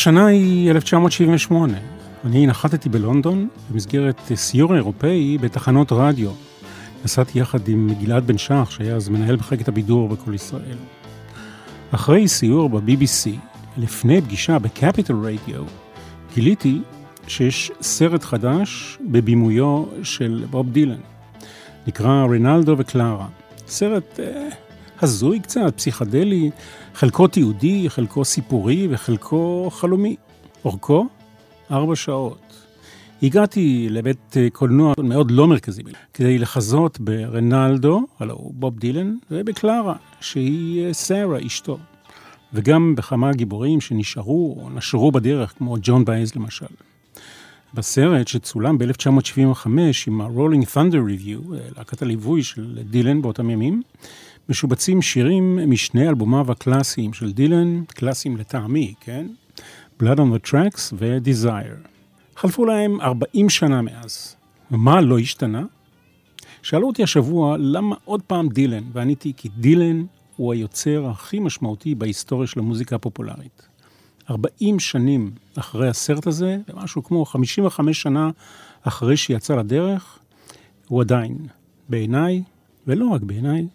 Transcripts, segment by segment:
השנה היא 1978. אני נחתתי בלונדון במסגרת סיור אירופאי בתחנות רדיו. נסעתי יחד עם גלעד בן שח, שהיה אז מנהל מחלקת הבידור בכל ישראל. אחרי סיור ב-BBC, לפני פגישה בקפיטל רדיו, גיליתי שיש סרט חדש בבימויו של בוב דילן. נקרא רינלדו וקלרה. סרט אה, הזוי קצת, פסיכדלי, חלקו תיעודי, חלקו סיפורי וחלקו חלומי. אורכו? ארבע שעות. הגעתי לבית קולנוע מאוד לא מרכזי, כדי לחזות ברנלדו, הלו הוא בוב דילן, ובקלרה, שהיא שרה, אשתו. וגם בכמה גיבורים שנשארו או נשרו בדרך, כמו ג'ון בייז למשל. בסרט שצולם ב-1975 עם ה-Rolling Thunder Review, להקת הליווי של דילן באותם ימים, משובצים שירים משני אלבומיו הקלאסיים של דילן, קלאסיים לטעמי, כן? Blood on the Tracks ו-Desire. חלפו להם 40 שנה מאז. ומה לא השתנה? שאלו אותי השבוע למה עוד פעם דילן, ועניתי כי דילן הוא היוצר הכי משמעותי בהיסטוריה של המוזיקה הפופולרית. 40 שנים אחרי הסרט הזה, ומשהו כמו 55 שנה אחרי שיצא לדרך, הוא עדיין, בעיניי, ולא רק בעיניי,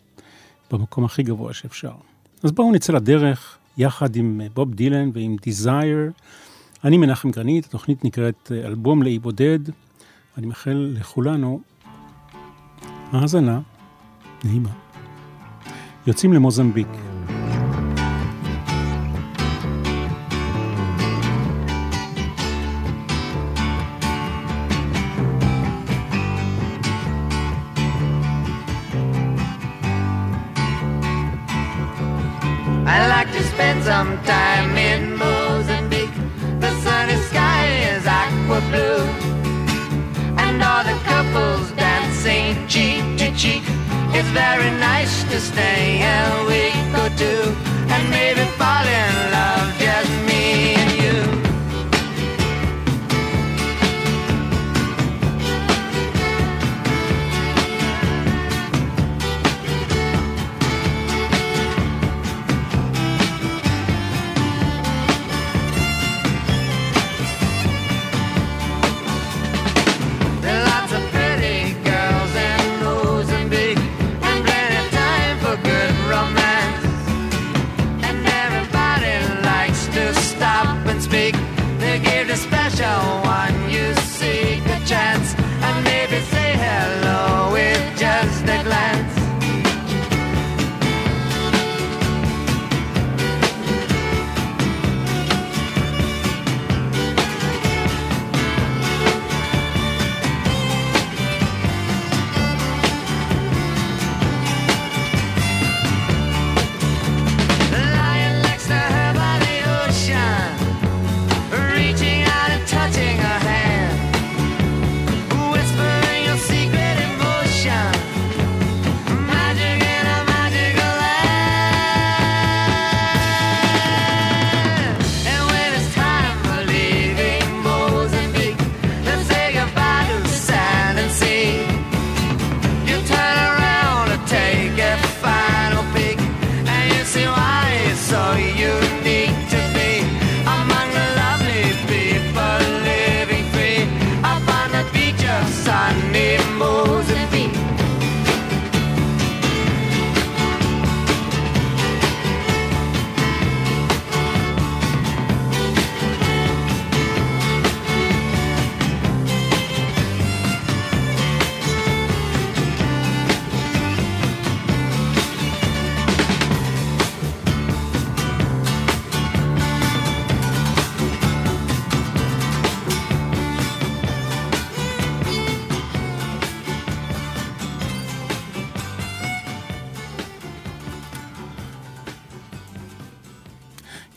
במקום הכי גבוה שאפשר. אז בואו נצא לדרך יחד עם בוב דילן ועם Desire. אני מנחם גרנית, התוכנית נקראת אלבום לאי בודד. אני מאחל לכולנו האזנה נעימה. יוצאים למוזמביק.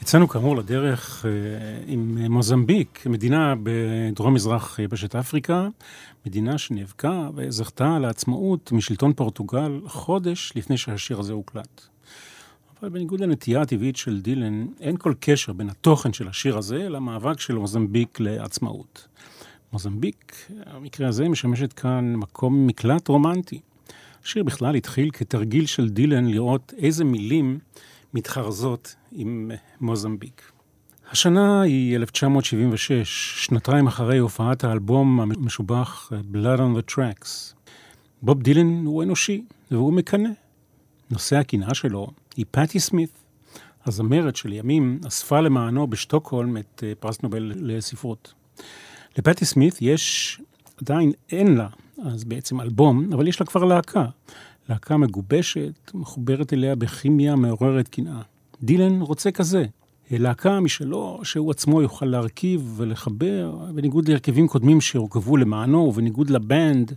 יצאנו כאמור לדרך אה, עם מוזמביק, מדינה בדרום-מזרח יבשת אפריקה, מדינה שנאבקה וזכתה לעצמאות משלטון פורטוגל חודש לפני שהשיר הזה הוקלט. אבל בניגוד לנטייה הטבעית של דילן, אין כל קשר בין התוכן של השיר הזה למאבק של מוזמביק לעצמאות. מוזמביק, המקרה הזה, משמשת כאן מקום מקלט רומנטי. השיר בכלל התחיל כתרגיל של דילן לראות איזה מילים מתחרזות עם מוזמביק. השנה היא 1976, שנתיים אחרי הופעת האלבום המשובח Blood on the Tracks. בוב דילן הוא אנושי, והוא מקנא. נושא הקנאה שלו היא פטי סמית, הזמרת שלימים אספה למענו בשטוקהולם את אה, פרס נובל לספרות. לפטי סמית יש, עדיין אין לה, אז בעצם אלבום, אבל יש לה כבר להקה. להקה מגובשת, מחוברת אליה בכימיה מעוררת קנאה. דילן רוצה כזה, להקה משלו, שהוא עצמו יוכל להרכיב ולחבר, בניגוד להרכבים קודמים שהורכבו למענו, ובניגוד לבנד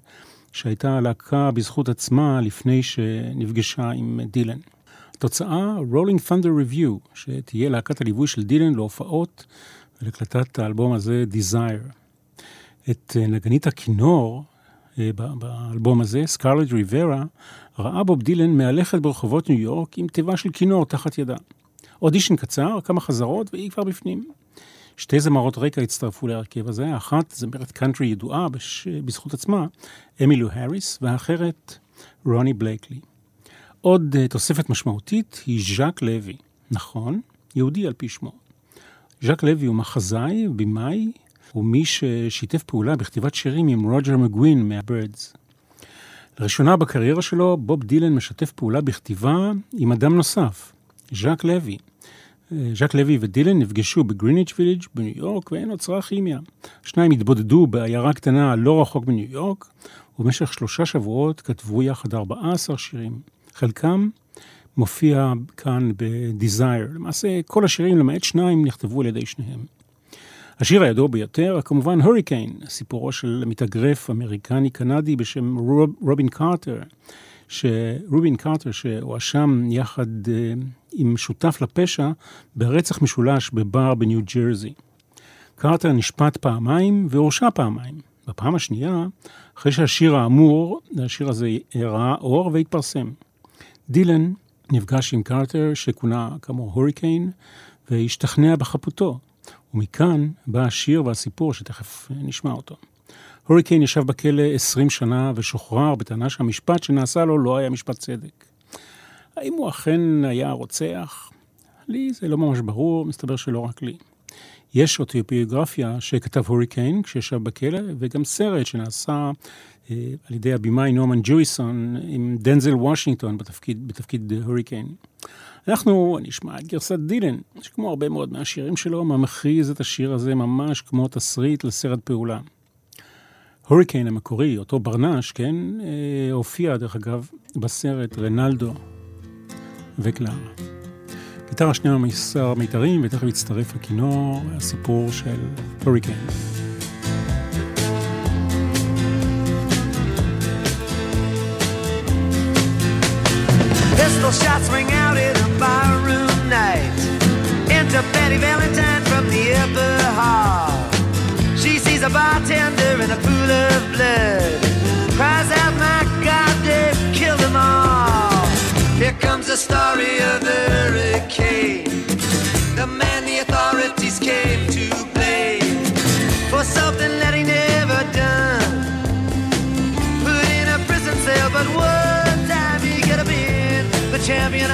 שהייתה להקה בזכות עצמה לפני שנפגשה עם דילן. התוצאה, Rolling Thunder Review, שתהיה להקת הליווי של דילן להופעות ולקלטת האלבום הזה, Desire. את נגנית הכינור אה, באלבום הזה, סקרלט ריברה, ראה בוב דילן מהלכת ברחובות ניו יורק עם תיבה של כינור תחת ידה. אודישן קצר, כמה חזרות, והיא כבר בפנים. שתי זמרות רקע הצטרפו להרכב הזה, האחת זמרת קאנטרי ידועה בש... בזכות עצמה, אמילו האריס, והאחרת רוני בלייקלי. עוד uh, תוספת משמעותית היא ז'אק לוי. נכון, יהודי על פי שמו. ז'אק לוי הוא מחזאי, במאי, ומי ששיתף פעולה בכתיבת שירים עם רוג'ר מגווין מהבירדס. לראשונה בקריירה שלו, בוב דילן משתף פעולה בכתיבה עם אדם נוסף, ז'אק לוי. ז'אק לוי ודילן נפגשו בגריניץ' ויליג' בניו יורק ונוצרה כימיה. שניים התבודדו בעיירה קטנה לא רחוק מניו יורק, ובמשך שלושה שבועות כתבו יחד 14 שירים. חלקם מופיע כאן ב-Desire. למעשה, כל השירים, למעט שניים, נכתבו על ידי שניהם. השיר הידוע ביותר, כמובן הוריקן, סיפורו של מתאגרף אמריקני-קנדי בשם רוב, רובין קארטר, שרובין קארטר שהואשם יחד אה, עם שותף לפשע ברצח משולש בבר בניו ג'רזי. קארטר נשפט פעמיים והורשע פעמיים. בפעם השנייה, אחרי שהשיר האמור, השיר הזה ראה אור והתפרסם. דילן נפגש עם קארטר, שכונה כאמור הוריקיין, והשתכנע בחפותו. ומכאן בא השיר והסיפור שתכף נשמע אותו. הוריקיין ישב בכלא 20 שנה ושוחרר בטענה שהמשפט שנעשה לו לא היה משפט צדק. האם הוא אכן היה רוצח? לי זה לא ממש ברור, מסתבר שלא רק לי. יש אוטוביוגרפיה שכתב הוריקיין כשישב בכלא, וגם סרט שנעשה אה, על ידי הבמאי נורמן ג'ויסון עם דנזל וושינגטון בתפקיד, בתפקיד הוריקיין. אנחנו נשמע את גרסת דילן, שכמו הרבה מאוד מהשירים שלו, מכריז את השיר הזה ממש כמו תסריט לסרט פעולה. הוריקיין המקורי, אותו ברנש, כן, אה, הופיע דרך אגב בסרט רנלדו וקלרה. גיטרה שנייה מסר מיתרים, ותכף יצטרף לכינור, הסיפור של הוריקיין. Enter Betty Valentine from the upper hall. She sees a bartender in a pool of blood. Cries out, my God, they've killed them all. Here comes the story of the hurricane. The man the authorities came to blame for something that he never done. Put in a prison cell, but one time he could have been the champion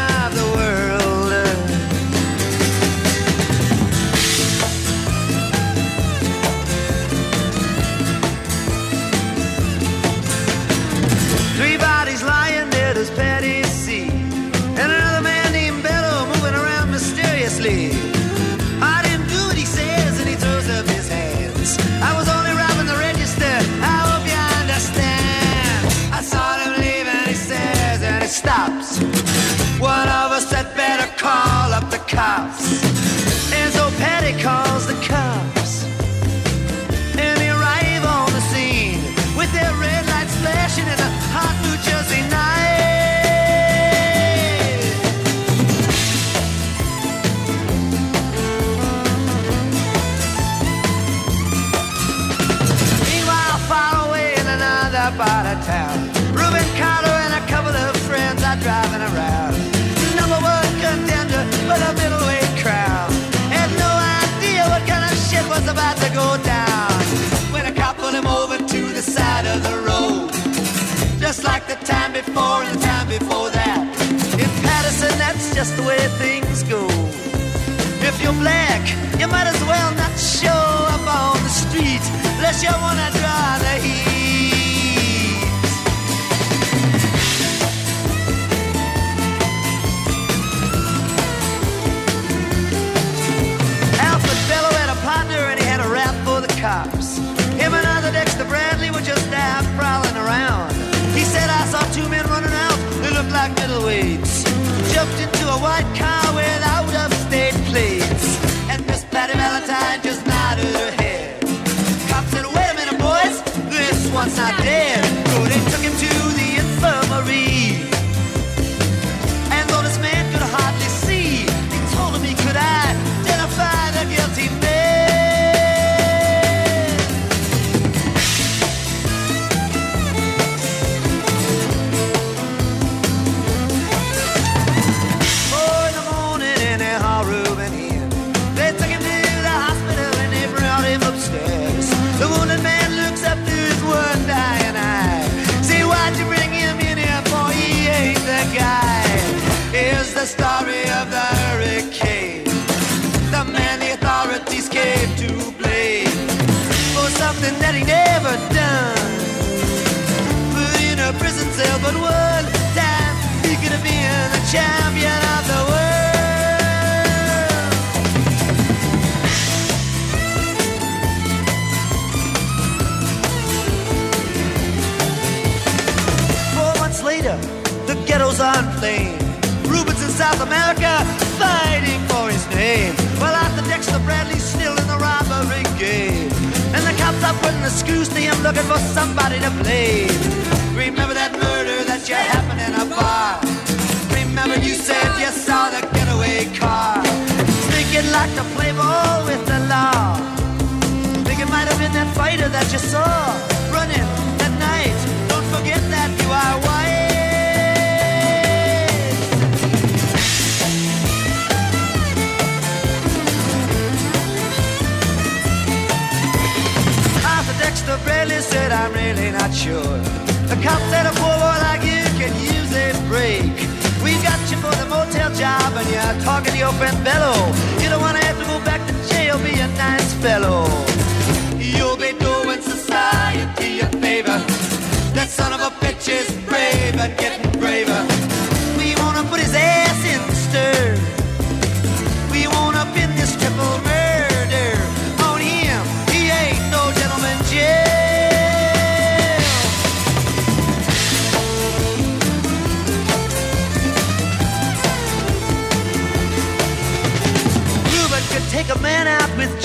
before and the time before that. In Patterson, that's just the way things go. If you're black, you might as well not show up on the street unless you wanna draw the heat. Looking for somebody to blame. Remember that murder that you happened in a bar. Remember you said you saw the getaway car. Thinking like to play ball with the law. Think it might have been that fighter that you saw running that night. Don't forget that you are white. Arthur Dexter Bradley said, I'm really not sure. The cop said a poor boy like you can use a break. For the motel job and you're talking to your friend Bello. You don't wanna have to go back to jail, be a nice fellow. You'll be doing society a favor. That son of a bitch is brave and getting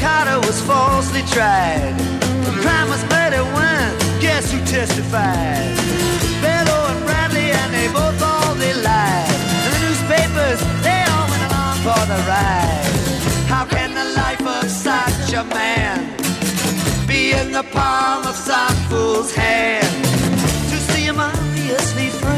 Carter was falsely tried. The crime was murder one. Guess who testified? Bellow and Bradley, and they both all they lied. And the newspapers, they all went along for the ride. How can the life of such a man be in the palm of some fool's hand? To see him obviously framed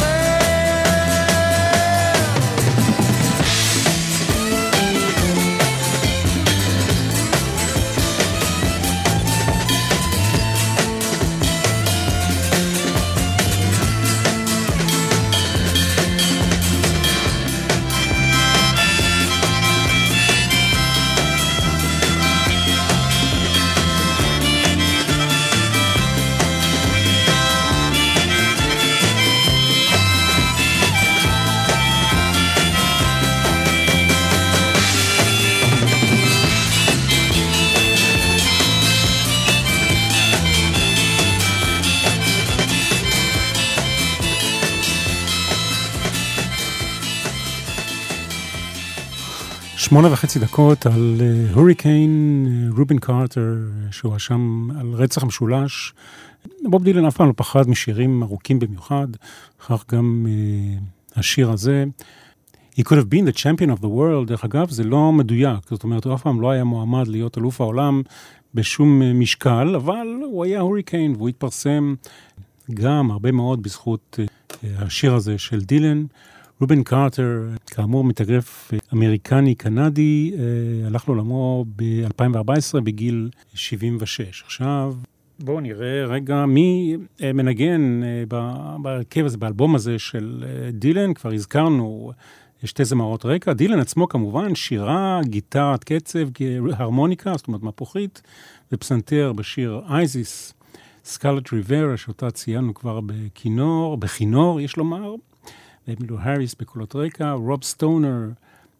שמונה וחצי דקות על אה, הוריקין, uh, רובין קארטר, שהואשם על רצח משולש. בוב דילן אף פעם לא פחד משירים ארוכים במיוחד, כך גם uh, השיר הזה. He could have been the champion of the world, דרך אגב, זה לא מדויק, זאת אומרת, הוא אף פעם לא היה מועמד להיות אלוף העולם בשום משקל, אבל הוא היה הוריקיין והוא התפרסם גם הרבה מאוד בזכות uh, השיר הזה של דילן. רובין קארטר, כאמור מתאגרף אמריקני-קנדי, אה, הלך לעולמו ב-2014 בגיל 76. עכשיו, בואו נראה רגע מי אה, מנגן אה, בהרכב הזה, באלבום הזה של דילן, כבר הזכרנו שתי זמרות רקע. דילן עצמו כמובן, שירה, גיטרת קצב, הרמוניקה, זאת אומרת מפוחית, ופסנתר בשיר אייזיס, סקאלט ריברה, שאותה ציינו כבר בכינור, בכינור, יש לומר. אמילו האריס בקולות רקע, רוב סטונר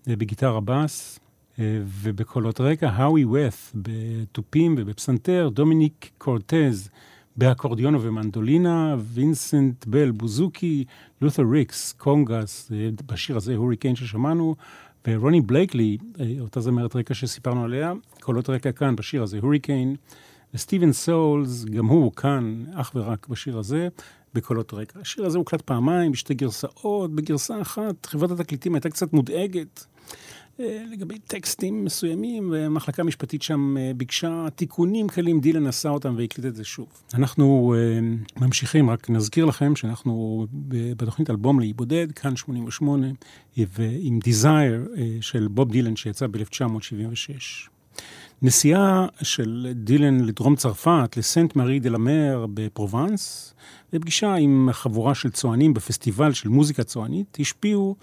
אה, בגיטרה בס, אה, ובקולות רקע, האווי ות' בתופים ובפסנתר, דומיניק קורטז באקורדיון ובמנדולינה, וינסנט בל בוזוקי, לותר ריקס, קונגס, אה, בשיר הזה Hurricane ששמענו, ורוני בלייקלי, אותה זמרת רקע שסיפרנו עליה, קולות רקע כאן בשיר הזה Hurricane, וסטיבן סולס, גם הוא כאן אך ורק בשיר הזה, בקולות רקע. השיר הזה הוקלט פעמיים, בשתי גרסאות. בגרסה אחת חברת התקליטים הייתה קצת מודאגת אה, לגבי טקסטים מסוימים, ומחלקה משפטית שם אה, ביקשה תיקונים קלים, דילן עשה אותם והקליט את זה שוב. אנחנו uh, ממשיכים, רק נזכיר לכם שאנחנו בתוכנית אלבום לאי בודד, כאן 88, ועם Desire של בוב דילן שיצא ב-1976. נסיעה של דילן לדרום צרפת, לסנט מארי דה למר בפרובנס, ופגישה עם חבורה של צוענים בפסטיבל של מוזיקה צוענית, השפיעו,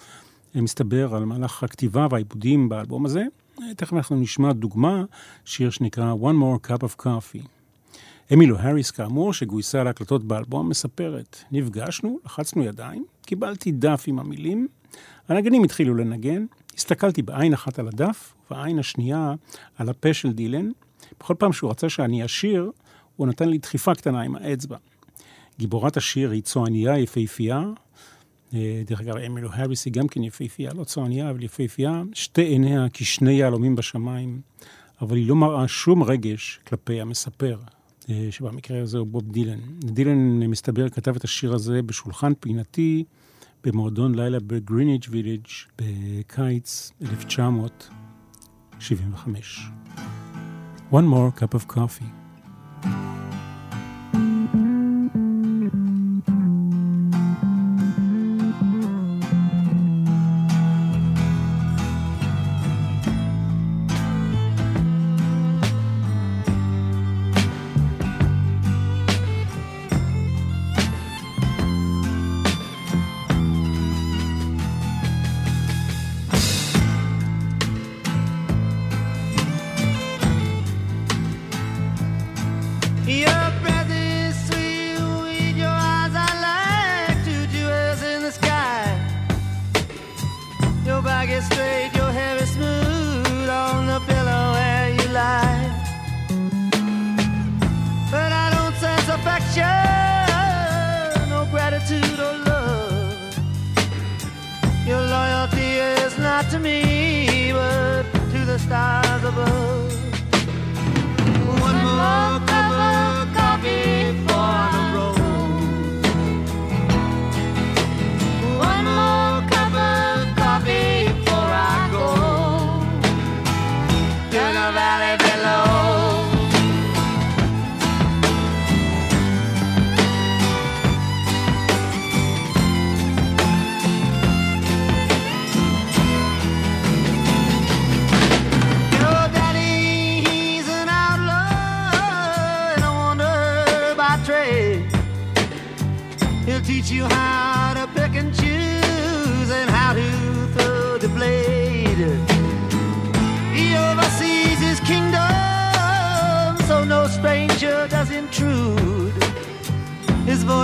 אה, מסתבר, על מהלך הכתיבה והעיבודים באלבום הזה. אה, תכף אנחנו נשמע דוגמה, שיר שנקרא One More Cup of Coffee. אמילו האריס, כאמור, שגויסה להקלטות באלבום, מספרת, נפגשנו, לחצנו ידיים, קיבלתי דף עם המילים, הנגנים התחילו לנגן, הסתכלתי בעין אחת על הדף, ובעין השנייה על הפה של דילן. בכל פעם שהוא רצה שאני אשיר, הוא נתן לי דחיפה קטנה עם האצבע. גיבורת השיר היא צועניה יפהפייה. אה, דרך אגב, אמילו האריס היא גם כן יפהפייה, לא צועניה, אבל יפהפייה. שתי עיניה כשני יהלומים בשמיים, אבל היא לא מראה שום רגש כלפי המספר, אה, שבמקרה הזה הוא בוב דילן. דילן, מסתבר, כתב את השיר הזה בשולחן פינתי במועדון לילה בגריניג' ויליג' בקיץ 1975. One more cup of coffee.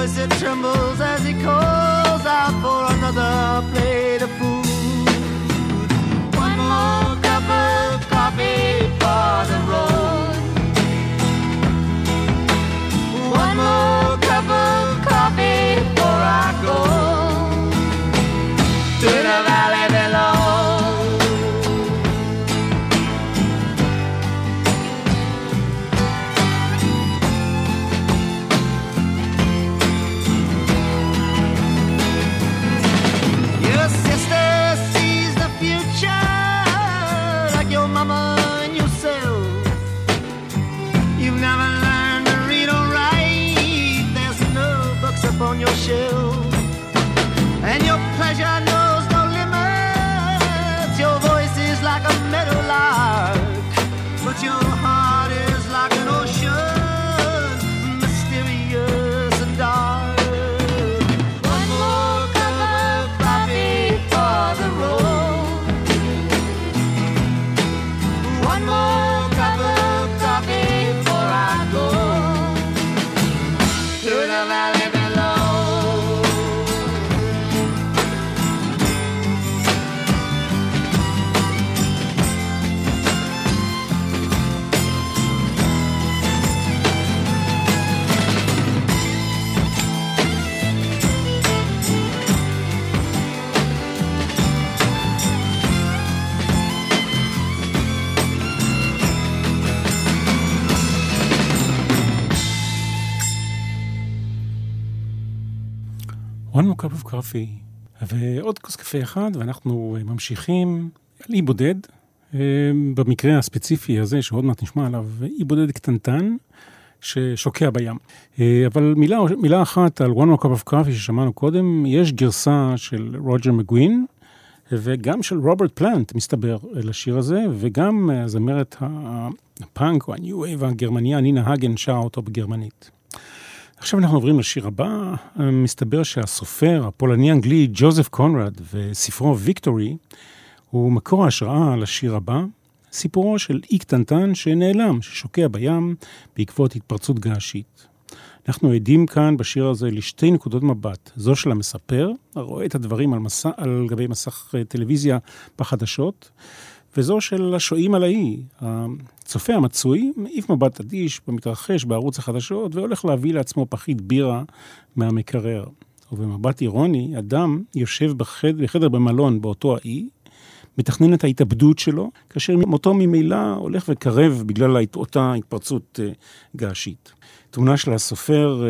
Voice it trembles as he calls out for another plate of food. One more cup of coffee, ועוד כוס קפה אחד, ואנחנו אה, ממשיכים על אי בודד, אה, במקרה הספציפי הזה, שעוד מעט נשמע עליו, אי בודד קטנטן, ששוקע בים. אה, אבל מילה, מילה אחת על one more cup of coffee ששמענו קודם, יש גרסה של רוג'ר מגווין, וגם של רוברט פלנט, מסתבר, לשיר הזה, וגם הזמרת הפאנק או ה New Wave הגרמניה, נינה הגן, שרה אותו בגרמנית. עכשיו אנחנו עוברים לשיר הבא. מסתבר שהסופר הפולני-אנגלי ג'וזף קונרד וספרו ויקטורי הוא מקור ההשראה לשיר הבא, סיפורו של אי קטנטן שנעלם, ששוקע בים בעקבות התפרצות געשית. אנחנו עדים כאן בשיר הזה לשתי נקודות מבט, זו של המספר, הרואה את הדברים על, מסע, על גבי מסך אה, טלוויזיה בחדשות, וזו של השוהים על האי. הצופה המצוי מעיף מבט אדיש במתרחש בערוץ החדשות והולך להביא לעצמו פחית בירה מהמקרר. ובמבט אירוני, אדם יושב בחדר, בחדר במלון באותו האי, מתכנן את ההתאבדות שלו, כאשר מותו ממילא הולך וקרב בגלל אותה התפרצות אה, געשית. תמונה של הסופר אה,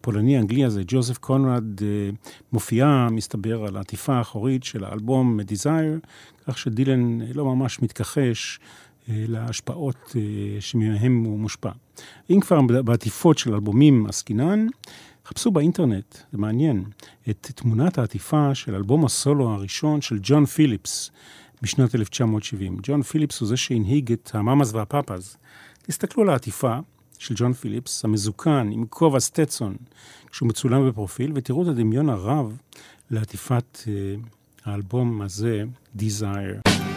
פולני-אנגלי הזה, ג'וזף קונרד, אה, מופיעה, מסתבר, על העטיפה האחורית של האלבום Desire, כך שדילן לא ממש מתכחש להשפעות שמהם הוא מושפע. אם כבר בעטיפות של אלבומים עסקינן, חפשו באינטרנט, זה מעניין, את תמונת העטיפה של אלבום הסולו הראשון של ג'ון פיליפס בשנת 1970. ג'ון פיליפס הוא זה שהנהיג את המאמאס והפאפאז. תסתכלו על העטיפה של ג'ון פיליפס, המזוקן עם כובע סטטסון, כשהוא מצולם בפרופיל, ותראו את הדמיון הרב לעטיפת uh, האלבום הזה, Desire.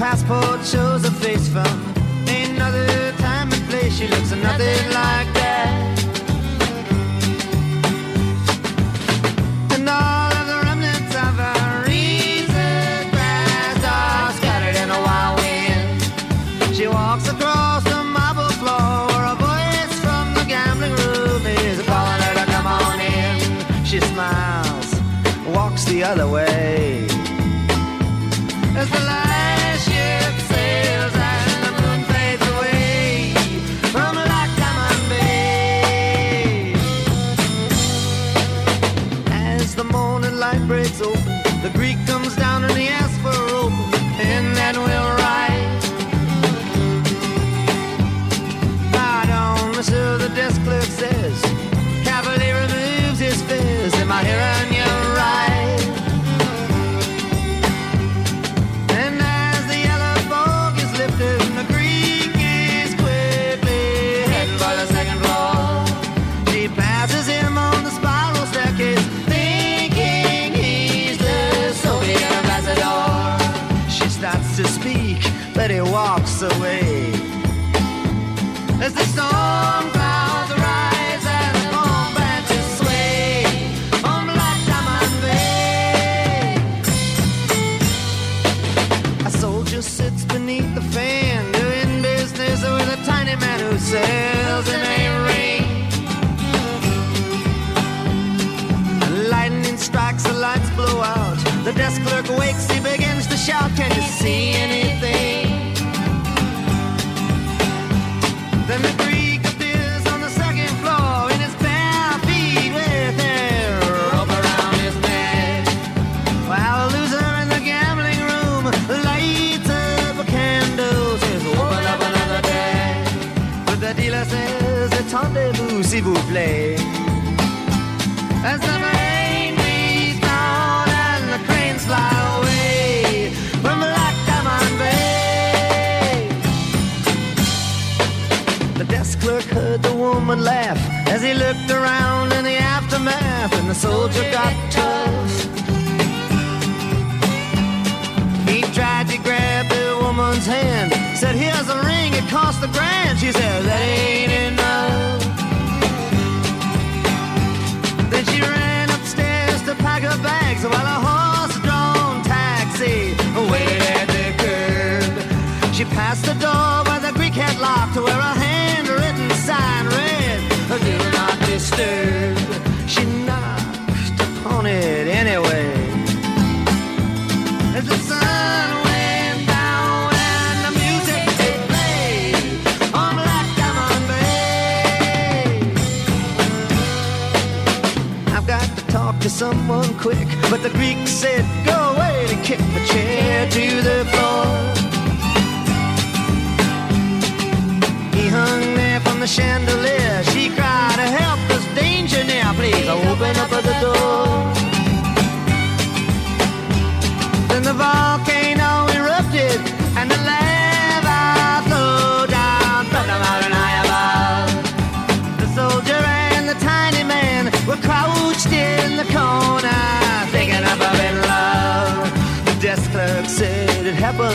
Passport shows a face from another time and place. She looks nothing like that. And all of the remnants of her recent past are scattered in a wild wind. She walks across the marble floor. A voice from the gambling room is calling her to come on in. She smiles, walks the other way. Beneath the fan, doing business with a tiny man who sells him a ring. Lightning strikes, the lights blow out. The desk clerk wakes, he begins to shout, Can you see anything? The woman laugh as he looked around in the aftermath, and the soldier got tough. He tried to grab the woman's hand, said, Here's a ring, it cost a grand. She said, That ain't enough. Then she ran upstairs to pack her bags while a horse-drawn taxi waited at the curb. She passed the door where the Greek had locked, where a handwritten sign read, "Do not disturb." She knocked upon it anyway. As the sun went down and the music played on Black Diamond Bay. I've got to talk to someone quick, but the Greek said, Go away and kick the chair to the floor.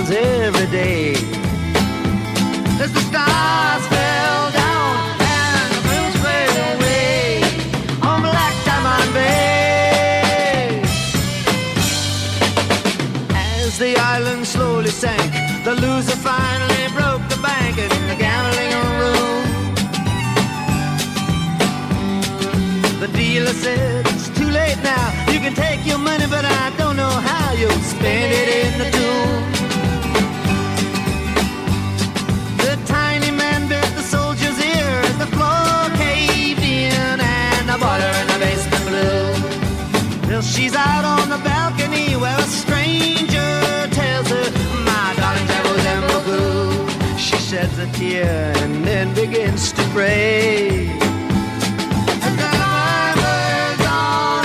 Happens every day. As the stars fell down and the moon faded away on Black Diamond Bay. As the island slowly sank, the loser finally broke the bank in the gambling room. The dealer said, It's too late now. You can take your money, but I don't know how you'll spend it in. The she's out on the balcony where a stranger tells her, My darling devil's Baku. She sheds a tear and then begins to pray. On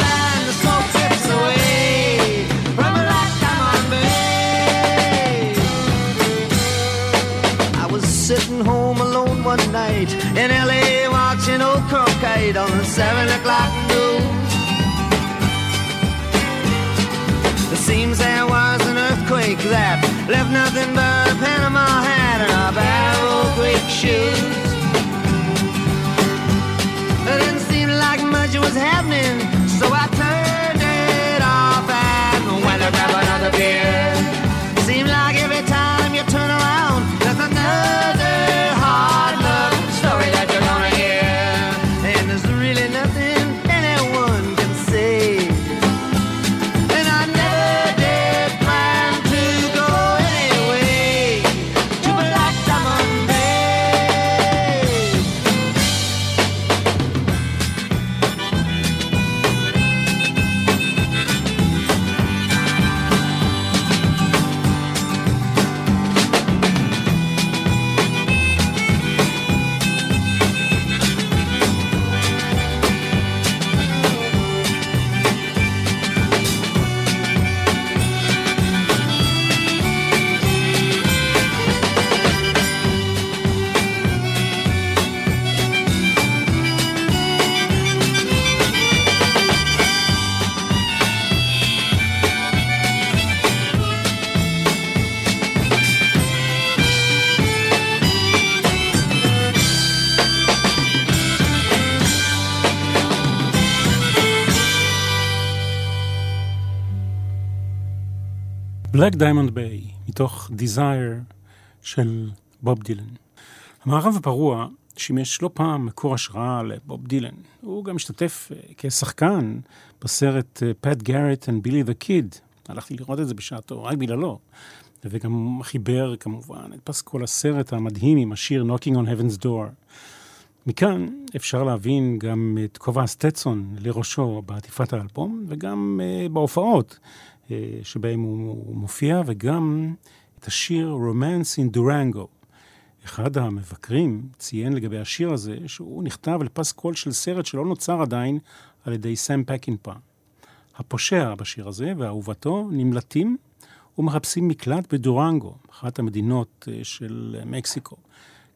and the smoke away from Bay. I was sitting home alone one night in LA watching old croquet on the seven o'clock news. Earthquake that left nothing but a Panama hat and a of old shoes. It didn't seem like much was happening, so I turned it off and went to grab another beer. Black Diamond Bay, מתוך Desire של בוב דילן. המערב הפרוע שימש לא פעם מקור השראה לבוב דילן. הוא גם השתתף אה, כשחקן בסרט פאט גארט and בילי דה קיד. הלכתי לראות את זה בשעתו, רק בגללו. וגם חיבר כמובן את פסקול הסרט המדהים עם השיר Knocking on Heaven's Door. מכאן אפשר להבין גם את כובע הסטטסון לראשו בעטיפת האלבום, וגם uh, בהופעות שבהם הוא, מופיע, וגם את השיר Romance in Durango. אחד המבקרים ציין לגבי השיר הזה שהוא נכתב על פסקול של סרט שלא נוצר עדיין על ידי סם פקינפה. הפושע בשיר הזה ואהובתו נמלטים ומחפשים מקלט בדורנגו, אחת המדינות אה, של מקסיקו.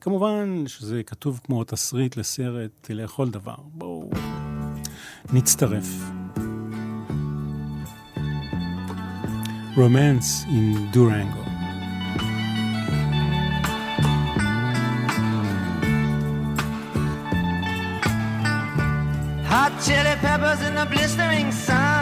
כמובן שזה כתוב כמו תסריט לסרט לכל דבר. בואו נצטרף. Romance in Durango. Hot chili peppers in the blistering sun.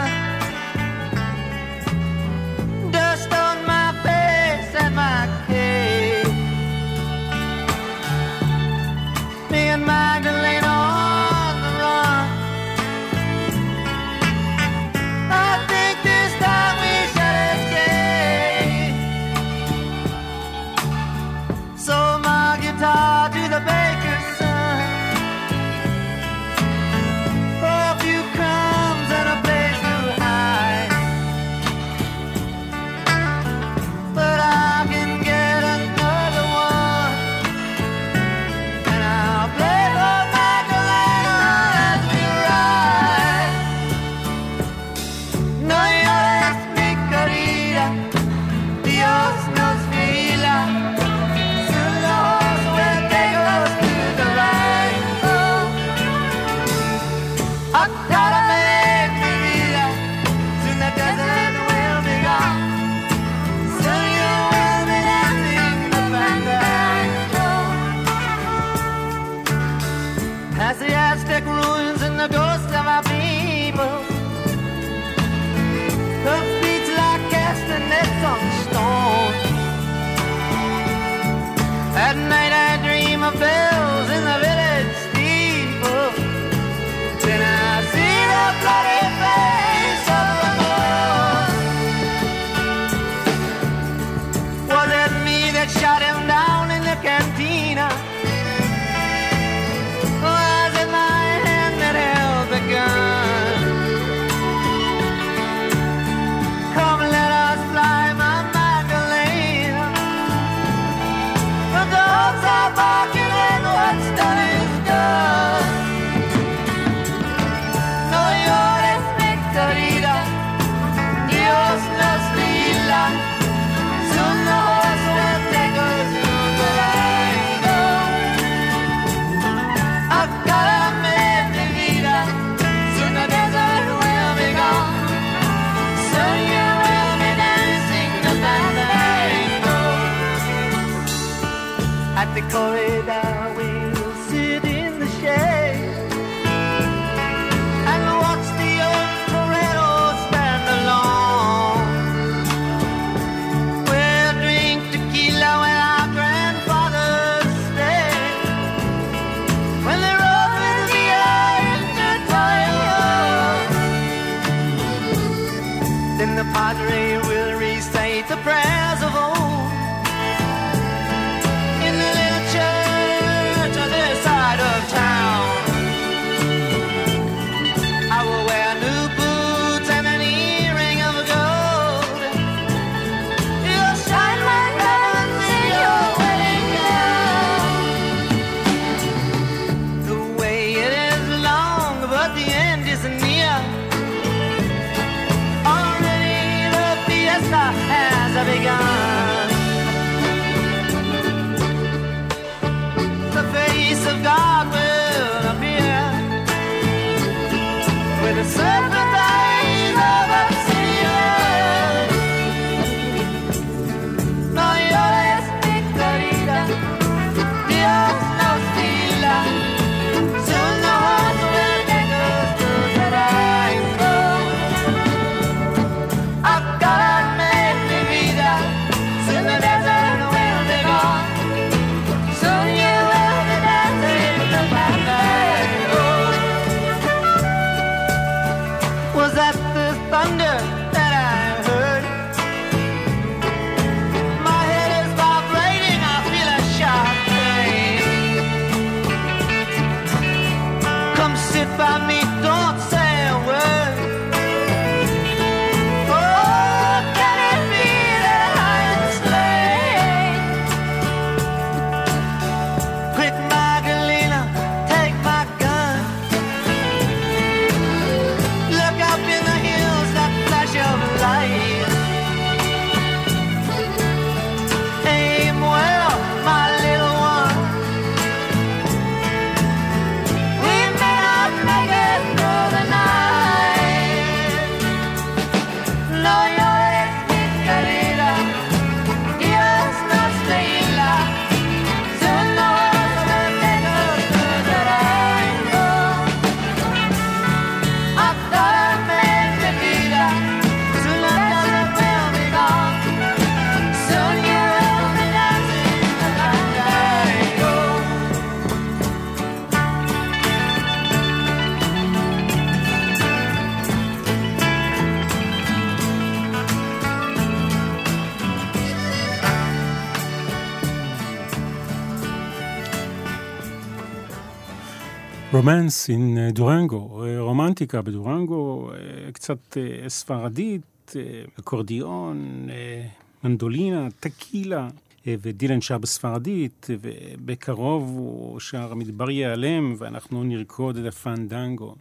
רומנס אין דורנגו, אה, רומנטיקה בדורנגו, אה, קצת אה, ספרדית, אה, אקורדיון, אה, מנדולינה, טקילה, אה, ודילן שר בספרדית, ובקרוב הוא שר המדבר ייעלם, ואנחנו נרקוד את הפנדנגו.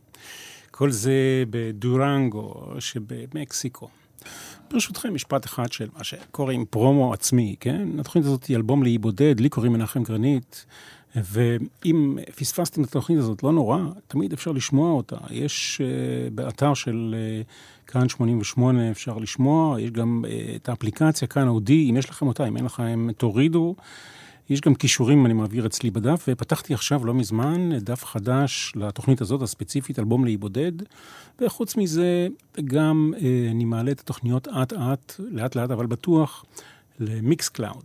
כל זה בדורנגו שבמקסיקו. ברשותכם, משפט אחד של מה שקוראים פרומו עצמי, כן? התוכנית הזאת היא אלבום לאי בודד, לי קוראים מנחם גרנית, ואם פספסתם את התוכנית הזאת, לא נורא, תמיד אפשר לשמוע אותה. יש uh, באתר של uh, כאן 88 אפשר לשמוע, יש גם uh, את האפליקציה כאן אודי, אם יש לכם אותה, אם אין לכם, תורידו. יש גם כישורים, אני מעביר אצלי בדף, ופתחתי עכשיו, לא מזמן, דף חדש לתוכנית הזאת הספציפית, אלבום לאי בודד. וחוץ מזה, גם אה, אני מעלה את התוכניות אט-אט, לאט-לאט, אבל בטוח, ל Mixcloud.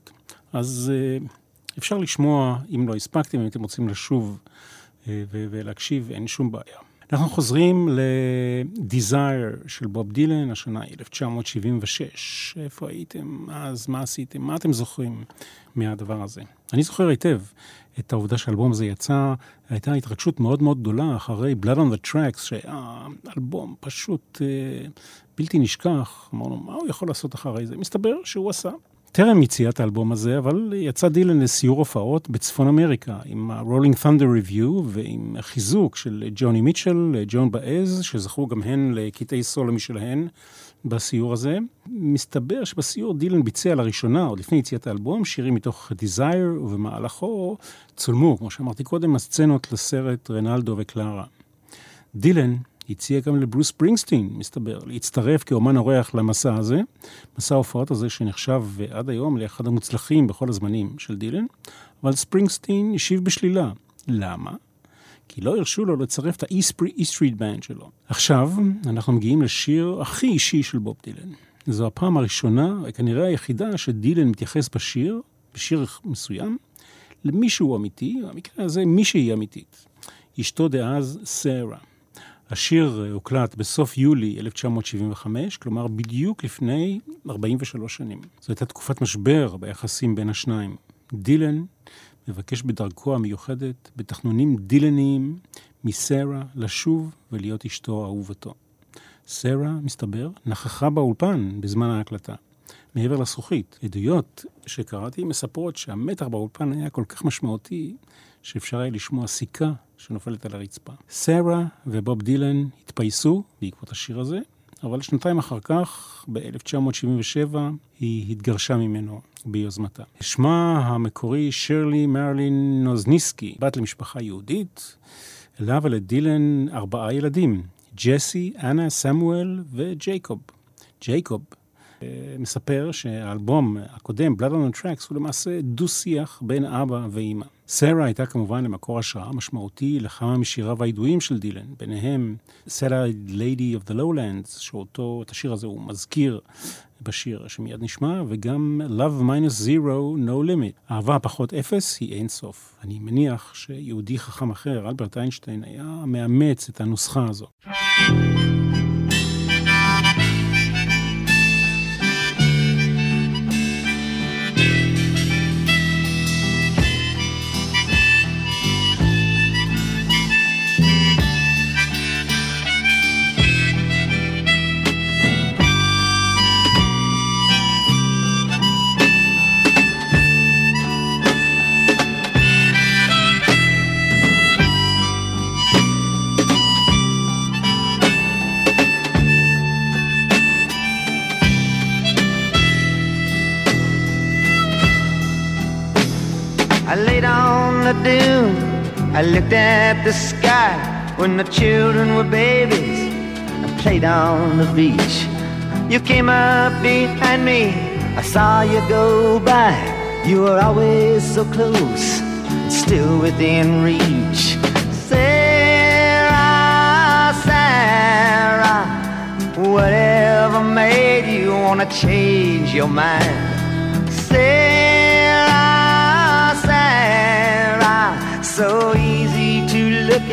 אז אה, אפשר לשמוע, אם לא הספקתם, אם אתם רוצים לשוב אה, ולהקשיב, אין שום בעיה. אנחנו חוזרים ל-Desire של בוב דילן, השנה היא 1976. איפה הייתם אז? מה עשיתם? מה אתם זוכרים מהדבר הזה? אני זוכר היטב את העובדה שהאלבום הזה יצא, הייתה התרגשות מאוד מאוד גדולה אחרי Blood on the Tracks, שהיה אלבום פשוט אה, בלתי נשכח. אמרנו, מה הוא יכול לעשות אחרי זה? מסתבר שהוא עשה. טרם יציאת האלבום הזה, אבל יצא דילן לסיור הופעות בצפון אמריקה, עם ה-Rolling Thunder Review ועם חיזוק של ג'וני מיטשל, ג'ון באז, שזכו גם הן לקטעי סולו משלהן בסיור הזה. מסתבר שבסיור דילן ביצע לראשונה, עוד לפני יציאת האלבום, שירים מתוך Desire, ובמהלכו צולמו, כמו שאמרתי קודם, הסצנות לסרט רנלדו וקלרה. דילן הציע גם לברוס פרינגסטין, מסתבר, להצטרף כאומן אורח למסע הזה, מסע ההופעות הזה שנחשב עד היום לאחד המוצלחים בכל הזמנים של דילן, אבל ספרינגסטין השיב בשלילה. למה? כי לא הרשו לו לצרף את ה-E-Street Band שלו. עכשיו, אנחנו מגיעים לשיר הכי אישי של בוב דילן. זו הפעם הראשונה, וכנראה היחידה, שדילן מתייחס בשיר, בשיר מסוים, למישהו אמיתי, במקרה הזה מישהי אמיתית. אשתו דאז, סרה. השיר הוקלט בסוף יולי 1975, כלומר בדיוק לפני 43 שנים. זו הייתה תקופת משבר ביחסים בין השניים. דילן מבקש בדרכו המיוחדת, בתחנונים דילניים, מסרה לשוב ולהיות אשתו אהובתו. סרה, מסתבר, נכחה באולפן בזמן ההקלטה. מעבר לזכוכית. עדויות שקראתי מספרות שהמתח באולפן היה כל כך משמעותי, שאפשר היה לשמוע סיכה שנופלת על הרצפה. סרה ובוב דילן התפייסו בעקבות השיר הזה, אבל שנתיים אחר כך, ב-1977, היא התגרשה ממנו ביוזמתה. שמה המקורי שרלי מרלין נוזניסקי, בת למשפחה יהודית, לה ולדילן ארבעה ילדים, ג'סי, אנה, סמואל וג'ייקוב. ג'ייקוב מספר שהאלבום הקודם, Blood on the Tracks, הוא למעשה דו-שיח בין אבא ואימא. סרה הייתה כמובן למקור השראה משמעותי לכמה משיריו הידועים של דילן, ביניהם Satellite Lady of the Lowlands, שאותו, את השיר הזה הוא מזכיר בשיר שמיד נשמע, וגם Love minus Zero, No Limit. אהבה פחות אפס היא אין סוף. אני מניח שיהודי חכם אחר, אלברט איינשטיין, היה מאמץ את הנוסחה הזו. Looked at the sky when the children were babies. I played on the beach. You came up behind me. I saw you go by. You were always so close, still within reach. Sarah, Sarah, whatever made you wanna change your mind? Sarah, Sarah, so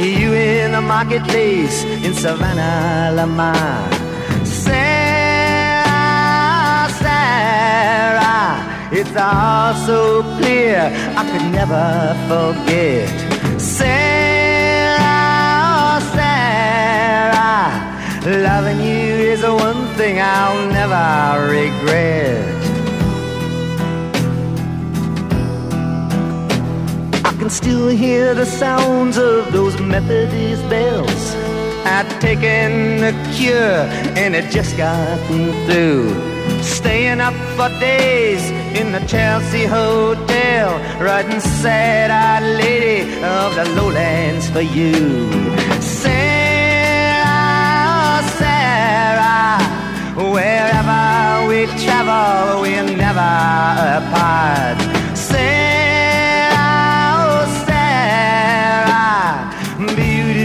You in the marketplace in Savannah, Lamar. Sarah, Sarah, it's all so clear I could never forget. Sarah, Sarah, loving you is the one thing I'll never regret. Can still hear the sounds of those Methodist bells. I'd taken the cure and it just gotten through. Staying up for days in the Chelsea Hotel, writing sad-eyed lady of the lowlands for you. Sarah, Sarah, wherever we travel, we're never apart.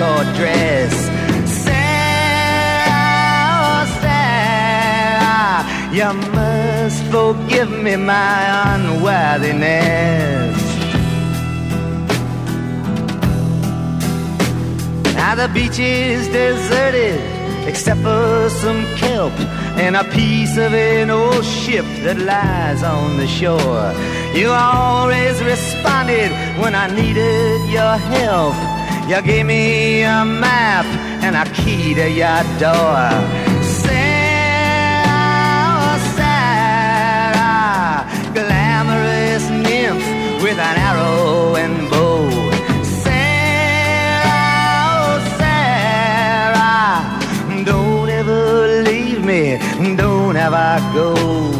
Calico dress. Sarah, Sarah, you must forgive me my unworthiness. Now the beach is deserted except for some kelp and a piece of an old ship that lies on the shore. You always responded when I needed your help. You gave me a map and a key to your door. Sarah, Sarah, glamorous nymph with an arrow and bow. Sarah, oh Sarah, don't ever leave me, don't ever go.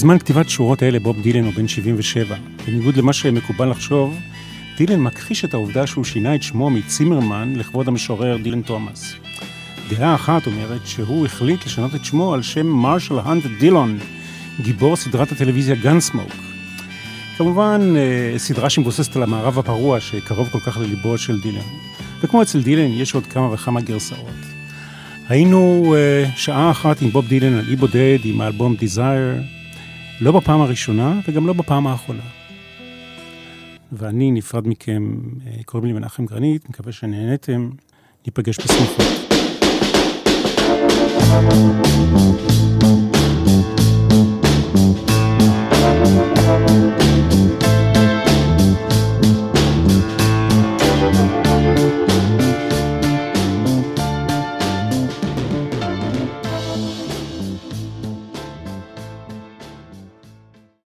בזמן כתיבת שורות אלה בוב דילן הוא בן 77. בניגוד למה שמקובל לחשוב, דילן מכחיש את העובדה שהוא שינה את שמו מצימרמן לכבוד המשורר דילן תומאס. דעה אחת אומרת שהוא החליט לשנות את שמו על שם מרשל האנט דילון, גיבור סדרת הטלוויזיה גאנסמוק. כמובן, אה, סדרה שמבוססת על המערב הפרוע שקרוב כל כך לליבו של דילן. וכמו אצל דילן, יש עוד כמה וכמה גרסאות. היינו uh, שעה אחת עם בוב דילן על אי בודד עם האלבום Desire, לא בפעם הראשונה וגם לא בפעם האחרונה. ואני נפרד מכם, uh, קוראים לי מנחם גרנית, מקווה שנהנתם, ניפגש בשמחות. thank you